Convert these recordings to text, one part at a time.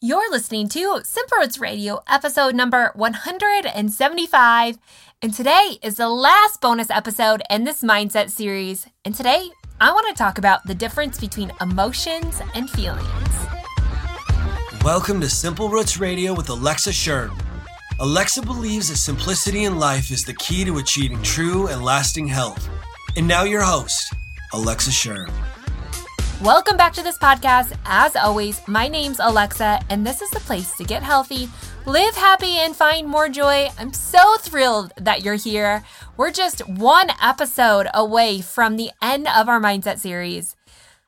You're listening to Simple Roots Radio, episode number 175. And today is the last bonus episode in this mindset series. And today, I want to talk about the difference between emotions and feelings. Welcome to Simple Roots Radio with Alexa Schirm. Alexa believes that simplicity in life is the key to achieving true and lasting health. And now, your host, Alexa Schirm. Welcome back to this podcast. As always, my name's Alexa, and this is the place to get healthy, live happy, and find more joy. I'm so thrilled that you're here. We're just one episode away from the end of our mindset series.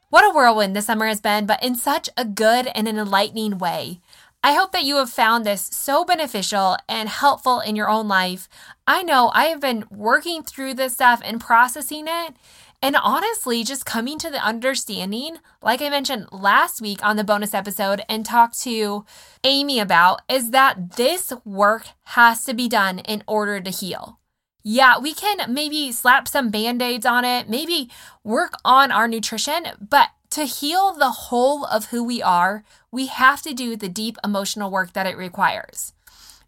What a whirlwind this summer has been, but in such a good and an enlightening way. I hope that you have found this so beneficial and helpful in your own life. I know I have been working through this stuff and processing it. And honestly, just coming to the understanding, like I mentioned last week on the bonus episode and talked to Amy about, is that this work has to be done in order to heal. Yeah, we can maybe slap some band aids on it, maybe work on our nutrition, but to heal the whole of who we are, we have to do the deep emotional work that it requires.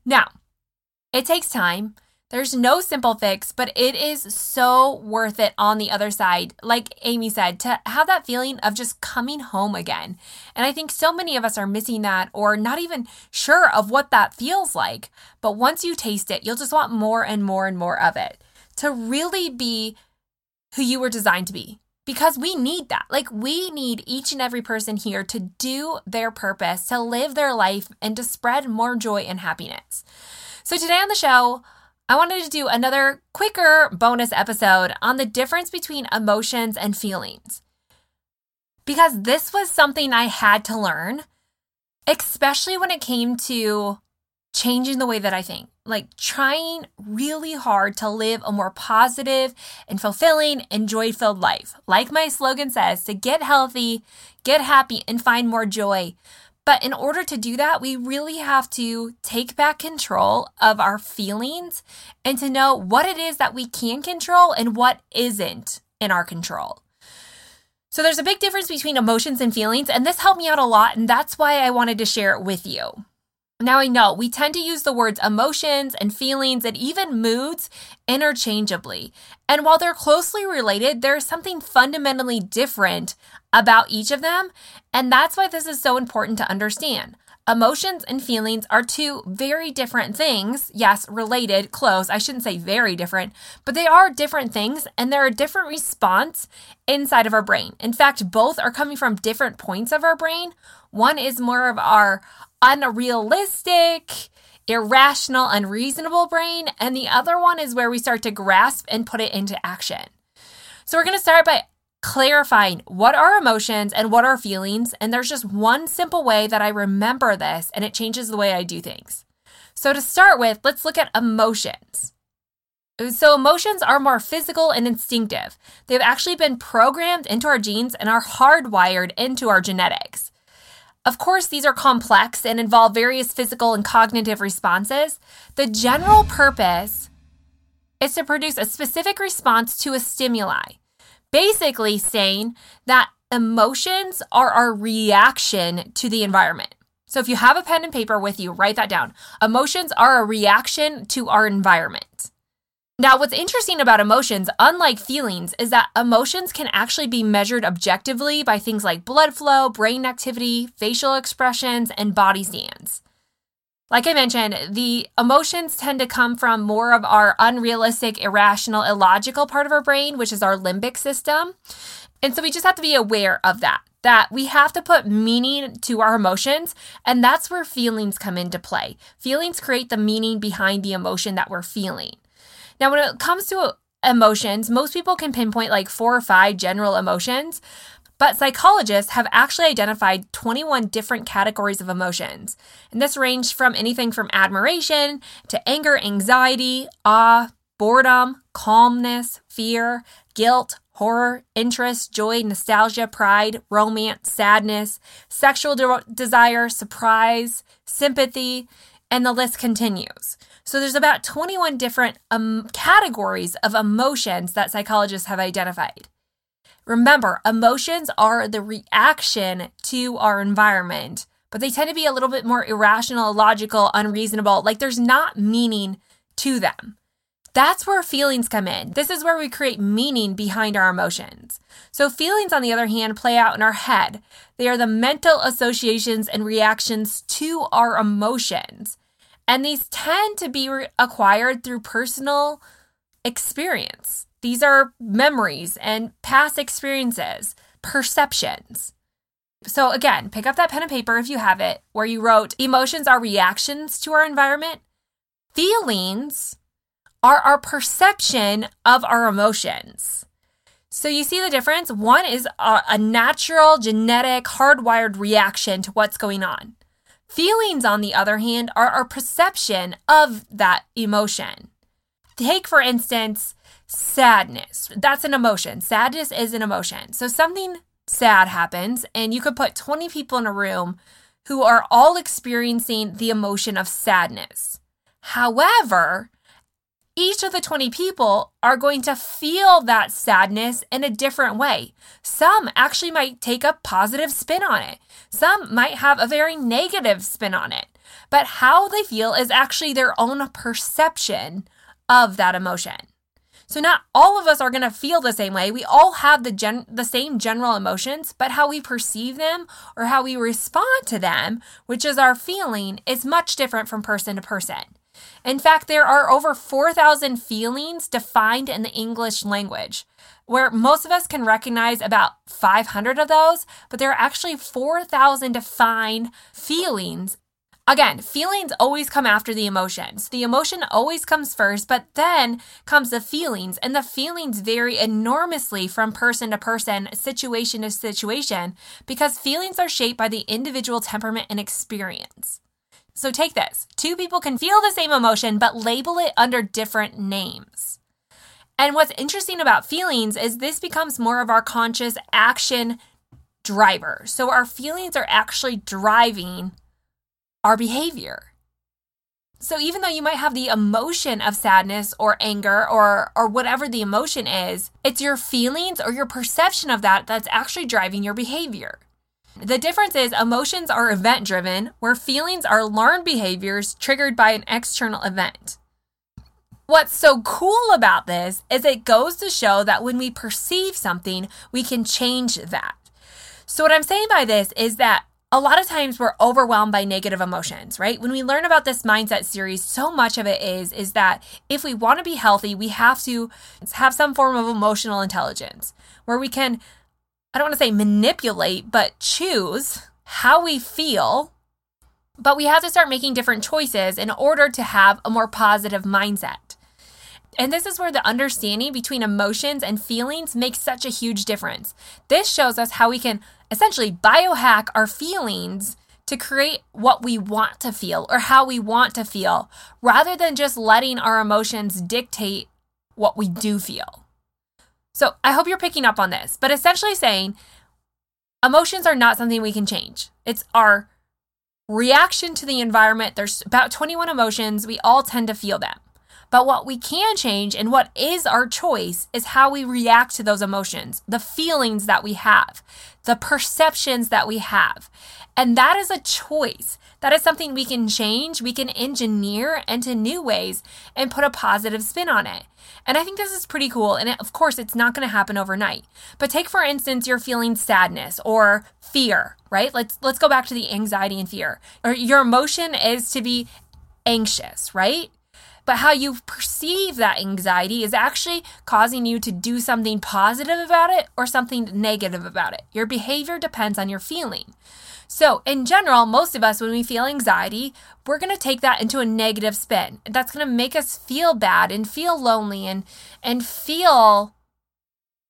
Now, it takes time. There's no simple fix, but it is so worth it on the other side. Like Amy said, to have that feeling of just coming home again. And I think so many of us are missing that or not even sure of what that feels like. But once you taste it, you'll just want more and more and more of it to really be who you were designed to be. Because we need that. Like, we need each and every person here to do their purpose, to live their life, and to spread more joy and happiness. So, today on the show, I wanted to do another quicker bonus episode on the difference between emotions and feelings. Because this was something I had to learn, especially when it came to changing the way that I think, like trying really hard to live a more positive and fulfilling and joy filled life. Like my slogan says, to get healthy, get happy, and find more joy. But in order to do that, we really have to take back control of our feelings and to know what it is that we can control and what isn't in our control. So there's a big difference between emotions and feelings, and this helped me out a lot, and that's why I wanted to share it with you. Now, I know we tend to use the words emotions and feelings and even moods interchangeably. And while they're closely related, there's something fundamentally different about each of them. And that's why this is so important to understand. Emotions and feelings are two very different things. Yes, related, close. I shouldn't say very different, but they are different things and they're a different response inside of our brain. In fact, both are coming from different points of our brain. One is more of our unrealistic, irrational, unreasonable brain. And the other one is where we start to grasp and put it into action. So we're going to start by clarifying what are emotions and what are feelings. And there's just one simple way that I remember this, and it changes the way I do things. So to start with, let's look at emotions. So, emotions are more physical and instinctive. They've actually been programmed into our genes and are hardwired into our genetics. Of course, these are complex and involve various physical and cognitive responses. The general purpose is to produce a specific response to a stimuli, basically saying that emotions are our reaction to the environment. So if you have a pen and paper with you, write that down. Emotions are a reaction to our environment. Now, what's interesting about emotions, unlike feelings, is that emotions can actually be measured objectively by things like blood flow, brain activity, facial expressions, and body stance. Like I mentioned, the emotions tend to come from more of our unrealistic, irrational, illogical part of our brain, which is our limbic system. And so we just have to be aware of that, that we have to put meaning to our emotions. And that's where feelings come into play. Feelings create the meaning behind the emotion that we're feeling. Now, when it comes to emotions, most people can pinpoint like four or five general emotions, but psychologists have actually identified 21 different categories of emotions. And this ranged from anything from admiration to anger, anxiety, awe, boredom, calmness, fear, guilt, horror, interest, joy, nostalgia, pride, romance, sadness, sexual de- desire, surprise, sympathy, and the list continues. So there's about 21 different um, categories of emotions that psychologists have identified. Remember, emotions are the reaction to our environment, but they tend to be a little bit more irrational, illogical, unreasonable. Like there's not meaning to them. That's where feelings come in. This is where we create meaning behind our emotions. So, feelings, on the other hand, play out in our head. They are the mental associations and reactions to our emotions. And these tend to be re- acquired through personal experience. These are memories and past experiences, perceptions. So, again, pick up that pen and paper if you have it, where you wrote emotions are reactions to our environment, feelings are our perception of our emotions. So you see the difference? One is a, a, natural, genetic, hardwired reaction to what's going on. Feelings, on the other hand, are our perception of that emotion. Take, for instance, sadness. That's an emotion. Sadness is an emotion. So something sad happens, and you could put 20 people in a room who are all experiencing the emotion of sadness. However, each of the 20 people are going to feel that sadness in a different way. Some actually might take a positive spin on it, some might have a very negative spin on it. But how they feel is actually their own perception of that emotion. So not all of us are going to feel the same way. We all have the gen- the same general emotions, but how we perceive them or how we respond to them, which is our feeling, is much different from person to person. In fact, there are over 4,000 feelings defined in the English language, where most of us can recognize about 500 of those, but there are actually 4,000 defined feelings. Again, feelings always come after the emotions. The emotion always comes first, but then comes the feelings, and the feelings vary enormously from person to person, situation to situation, because feelings are shaped by the individual temperament and experience. So take this two people can feel the same emotion, but label it under different names. And what's interesting about feelings is this becomes more of our conscious action driver. So our feelings are actually driving our behavior. So even though you might have the emotion of sadness or anger or or whatever the emotion is, it's your feelings or your perception of that that's actually driving your behavior. The difference is emotions are event driven, where feelings are learned behaviors triggered by an external event. What's so cool about this is it goes to show that when we perceive something, we can change that. So, what I'm saying by this is that a lot of times we're overwhelmed by negative emotions, right? When we learn about this mindset series, so much of it is is that if we want to be healthy, we have to have some form of emotional intelligence where we can I don't want to say manipulate, but choose how we feel. But we have to start making different choices in order to have a more positive mindset. And this is where the understanding between emotions and feelings makes such a huge difference. This shows us how we can essentially biohack our feelings to create what we want to feel or how we want to feel, rather than just letting our emotions dictate what we do feel. So I hope you're picking up on this, but essentially saying emotions are not something we can change. It's our reaction to the environment. There's about 21 emotions. We all tend to feel them. But what we can change and what is our choice is how we react to those emotions, the feelings that we have, the perceptions that we have. And that is a choice. That is something we can change, we can engineer into new ways and put a positive spin on it. And I think this is pretty cool. And of course, it's not going to happen overnight. But take for instance, you're feeling sadness or fear, right? Let's let's go back to the anxiety and fear. Or your emotion is to be anxious, right? But how you perceive that anxiety is actually causing you to do something positive about it or something negative about it. Your behavior depends on your feeling. So, in general, most of us, when we feel anxiety, we're going to take that into a negative spin. That's going to make us feel bad and feel lonely and and feel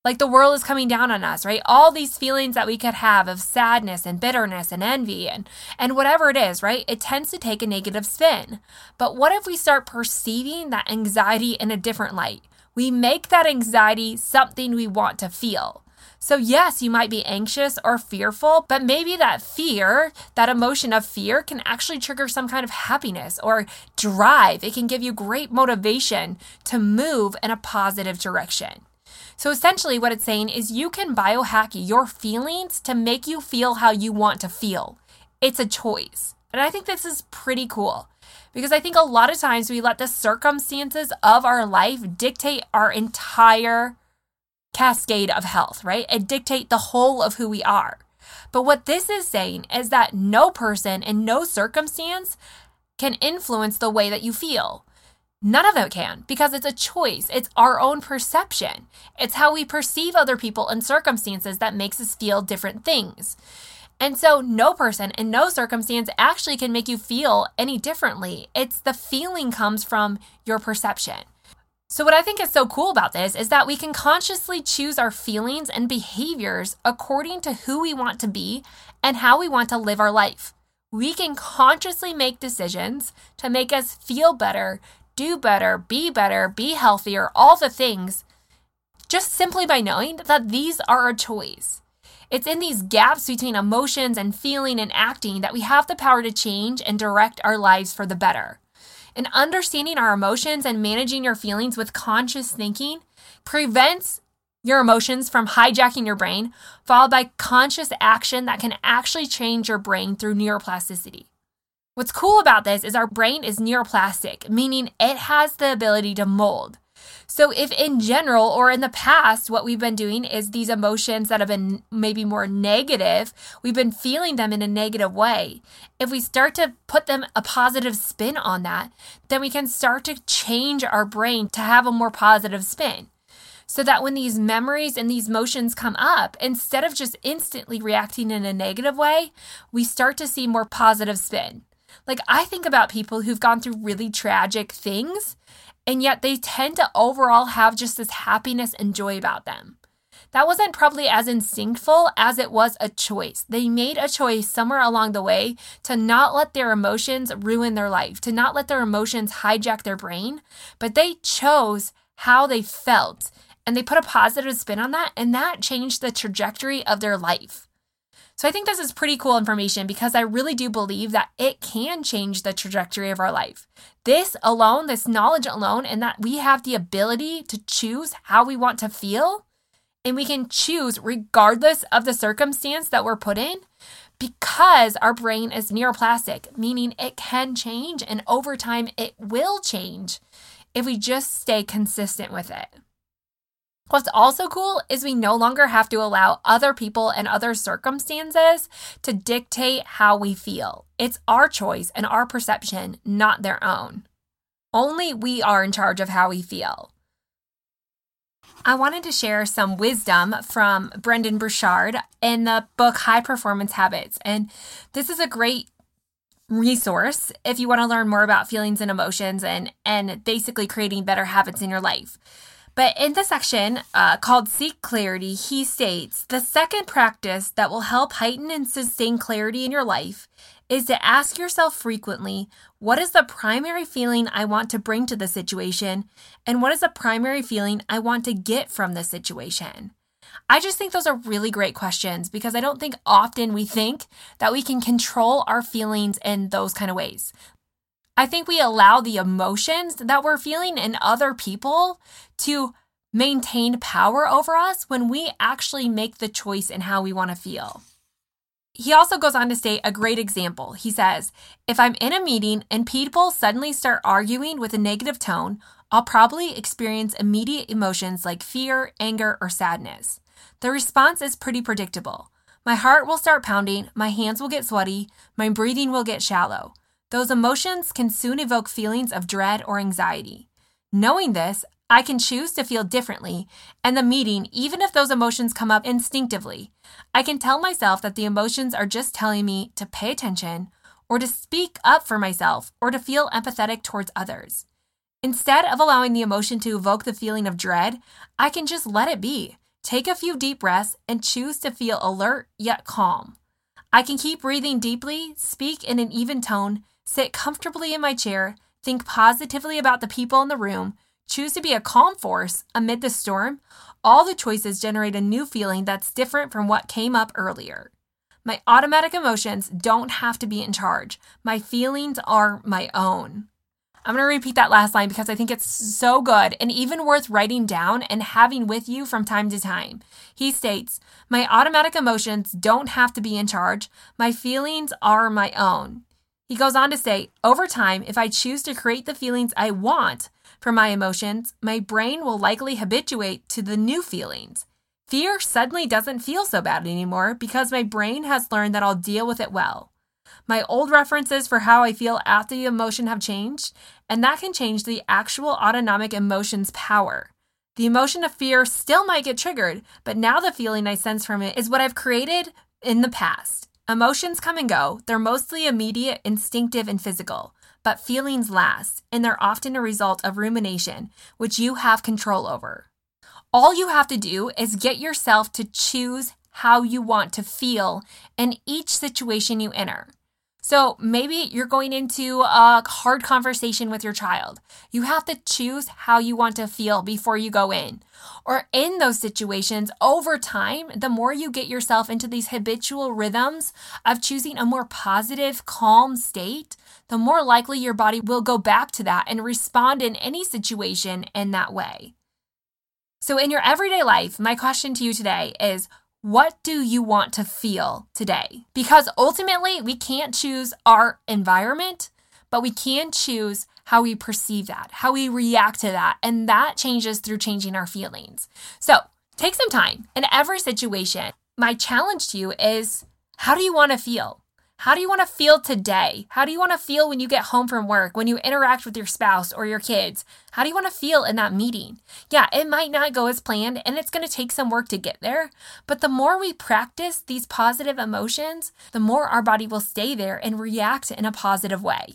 like the world is coming down on us, right? All these feelings that we could have of sadness and bitterness and envy and and whatever it is, right? It tends to take a negative spin. But what if we start perceiving that anxiety in a different light? We make that anxiety something we want to feel. So, yes, you might be anxious or fearful, but maybe that fear, that emotion of fear, can actually trigger some kind of happiness or drive. It can give you great motivation to move in a positive direction. So, essentially, what it's saying is you can biohack your feelings to make you feel how you want to feel. it's a choice. And I think this is pretty cool because I think a lot of times we let the circumstances of our life dictate our entire cascade of health, right? And dictate the whole of who we are. But what this is saying is that no person and no circumstance can influence the way that you feel. None of it can because it's a choice. It's our own perception. It's how we perceive other people and circumstances that makes us feel different things. And so, no person and no circumstance actually can make you feel any differently. It's the feeling comes from your perception. So, what I think is so cool about this is that we can consciously choose our feelings and behaviors according to who we want to be and how we want to live our life. We can consciously make decisions to make us feel better, do better, be better, be healthier, all the things, just simply by knowing that these are our choice. It's in these gaps between emotions and feeling and acting that we have the power to change and direct our lives for the better. And understanding our emotions and managing your feelings with conscious thinking prevents your emotions from hijacking your brain, followed by conscious action that can actually change your brain through neuroplasticity. What's cool about this is our brain is neuroplastic, meaning it has the ability to mold. So, if in general or in the past, what we've been doing is these emotions that have been maybe more negative, we've been feeling them in a negative way. If we start to put them a positive spin on that, then we can start to change our brain to have a more positive spin. So that when these memories and these emotions come up, instead of just instantly reacting in a negative way, we start to see more positive spin. Like, I think about people who've gone through really tragic things and yet they tend to overall have just this happiness and joy about them. That wasn't probably as instinctful as it was a choice. They made a choice somewhere along the way to not let their emotions ruin their life, to not let their emotions hijack their brain, but they chose how they felt and they put a positive spin on that, and that changed the trajectory of their life. So I think this is pretty cool information because I really do believe that it can change the trajectory of our life. This alone, this knowledge alone, and that we have the ability to choose how we want to feel, and we can choose regardless of the circumstance that we're put in because our brain is neuroplastic, meaning it can change and over time it will change if we just stay consistent with it. What's also cool is we no longer have to allow other people and other circumstances to dictate how we feel. It's our choice and our perception, not their own. Only we are in charge of how we feel. I wanted to share some wisdom from Brendon Burchard in the book High Performance Habits. And this is a great resource if you want to learn more about feelings and emotions and, and basically creating better habits in your life. But in the section uh, called Seek Clarity, he states the second practice that will help heighten and sustain clarity in your life is to ask yourself frequently what is the primary feeling I want to bring to the situation, and what is the primary feeling I want to get from the situation. I just think those are really great questions because I don't think often we think that we can control our feelings in those kind of ways. I think we allow the emotions that we're feeling in other people to maintain power over us when we actually make the choice in how we want to feel. He also goes on to state a great example. He says, If I'm in a meeting and people suddenly start arguing with a negative tone, I'll probably experience immediate emotions like fear, anger, or sadness. The response is pretty predictable. My heart will start pounding, my hands will get sweaty, my breathing will get shallow. Those emotions can soon evoke feelings of dread or anxiety. Knowing this, I can choose to feel differently, and the meeting, even if those emotions come up instinctively, I can tell myself that the emotions are just telling me to pay attention, or to speak up for myself, or to feel empathetic towards others. Instead of allowing the emotion to evoke the feeling of dread, I can just let it be, take a few deep breaths, and choose to feel alert yet calm. I can keep breathing deeply, speak in an even tone, sit comfortably in my chair, think positively about the people in the room, choose to be a calm force amid the storm, all the choices generate a new feeling that's different from what came up earlier. My automatic emotions don't have to be in charge. My feelings are my own. I'm going to repeat that last line because I think it's so good and even worth writing down and having with you from time to time. He states, My automatic emotions don't have to be in charge. My feelings are my own. He goes on to say, Over time, if I choose to create the feelings I want for my emotions, my brain will likely habituate to the new feelings. Fear suddenly doesn't feel so bad anymore because my brain has learned that I'll deal with it well. My old references for how I feel after the emotion have changed, and that can change the actual autonomic emotion's power. The emotion of fear still might get triggered, but now the feeling I sense from it is what I've created in the past. Emotions come and go, they're mostly immediate, instinctive, and physical, but feelings last, and they're often a result of rumination, which you have control over. All you have to do is get yourself to choose how you want to feel in each situation you enter. So maybe you're going into a hard conversation with your child. You have to choose how you want to feel before you go in. Or in those situations, over time, the more you get yourself into these habitual rhythms of choosing a more positive, calm state, the more likely your body will go back to that and respond in any situation in that way. So, in your everyday life, my question to you today is what do you want to feel today? Because ultimately, we can't choose our environment, but we can choose how we perceive that, how we react to that. And that changes through changing our feelings. So take some time in every situation. My challenge to you is how do you want to feel? How do you want to feel today? How do you want to feel when you get home from work, when you interact with your spouse or your kids? How do you want to feel in that meeting? Yeah, it might not go as planned and it's going to take some work to get there, but the more we practice these positive emotions, the more our body will stay there and react in a positive way.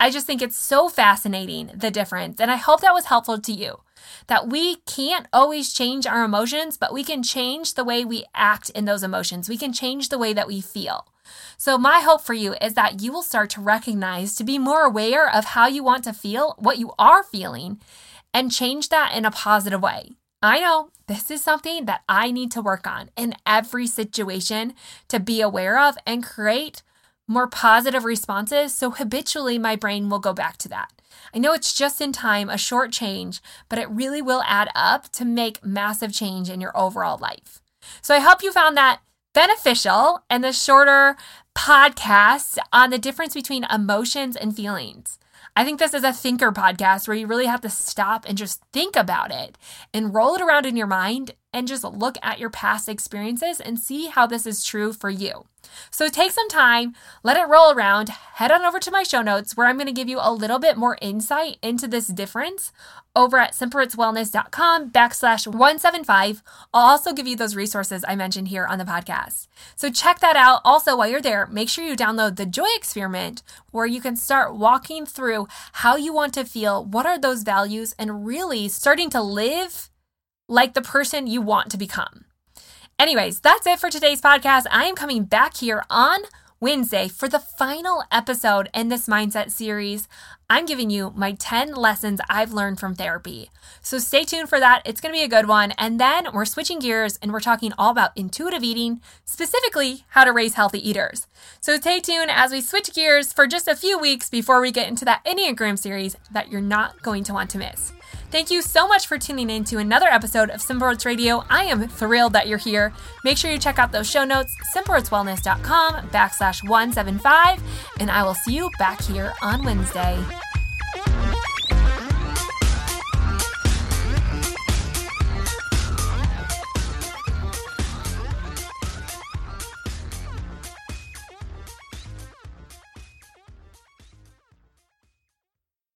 I just think it's so fascinating the difference, and I hope that was helpful to you. That we can't always change our emotions, but we can change the way we act in those emotions. We can change the way that we feel. So, my hope for you is that you will start to recognize, to be more aware of how you want to feel, what you are feeling, and change that in a positive way. I know this is something that I need to work on in every situation to be aware of and create more positive responses so habitually my brain will go back to that. I know it's just in time, a short change, but it really will add up to make massive change in your overall life. So I hope you found that beneficial and the shorter podcasts on the difference between emotions and feelings. I think this is a thinker podcast where you really have to stop and just think about it and roll it around in your mind and just look at your past experiences and see how this is true for you. So take some time, let it roll around, head on over to my show notes where I'm going to give you a little bit more insight into this difference over at simplerootswellness.com backslash 175. I'll also give you those resources I mentioned here on the podcast. So check that out. Also, while you're there, make sure you download the Joy Experiment where you can start walking through how you want to feel, what are those values, and really starting to live like the person you want to become. Anyways, that's it for today's podcast. I am coming back here on Wednesday for the final episode in this mindset series. I'm giving you my 10 lessons I've learned from therapy. So stay tuned for that. It's going to be a good one. And then we're switching gears and we're talking all about intuitive eating, specifically how to raise healthy eaters. So stay tuned as we switch gears for just a few weeks before we get into that Enneagram series that you're not going to want to miss. Thank you so much for tuning in to another episode of Simple Roots Radio. I am thrilled that you're here. Make sure you check out those show notes, simplerootswellness.com backslash 175, and I will see you back here on Wednesday.